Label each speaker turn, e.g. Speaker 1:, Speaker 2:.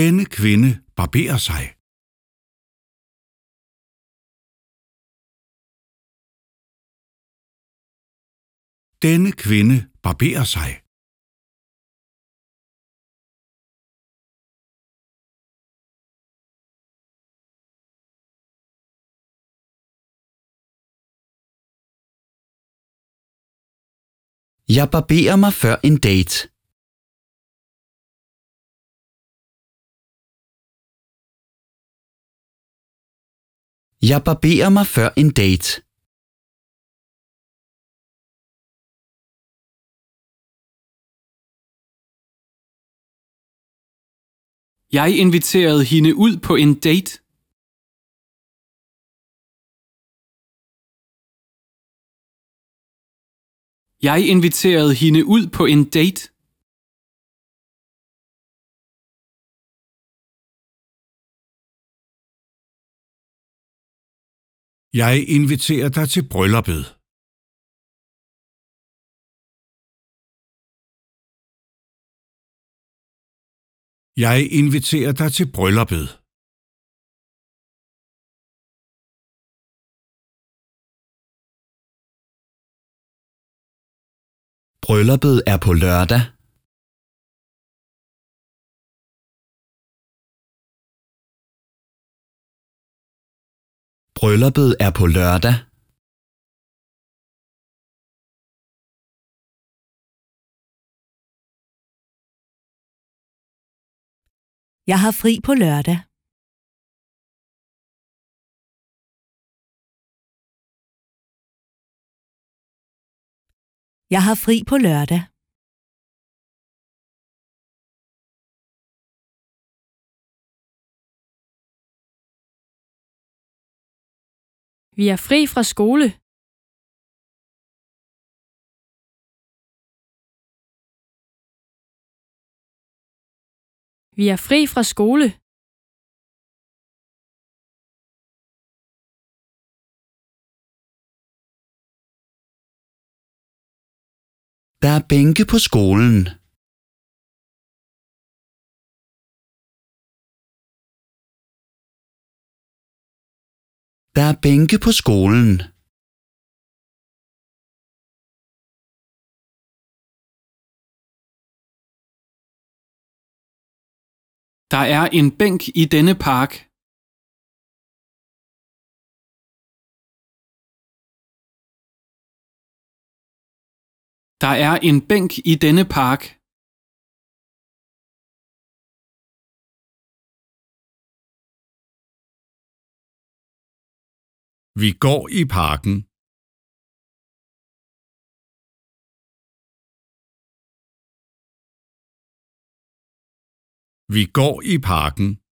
Speaker 1: Denne kvinde barberer sig. Denne kvinde barberer sig.
Speaker 2: Jeg barberer mig før en date. Jeg barberer mig før en date.
Speaker 3: Jeg inviterede hende ud på en date. Jeg inviterede hende ud på en date.
Speaker 1: Jeg inviterer dig til brylluppet. Jeg inviterer dig til brylluppet.
Speaker 2: Brylluppet er på lørdag. Brylluppet er på lørdag.
Speaker 4: Jeg har fri på lørdag. Jeg har fri på lørdag.
Speaker 5: Vi er fri fra skole. Vi er fri fra skole.
Speaker 2: Der er bænke på skolen. Der er bænke på skolen.
Speaker 3: Der er en bænk i denne park. Der er en bænk i denne park.
Speaker 1: Vi går i parken. Vi går i parken.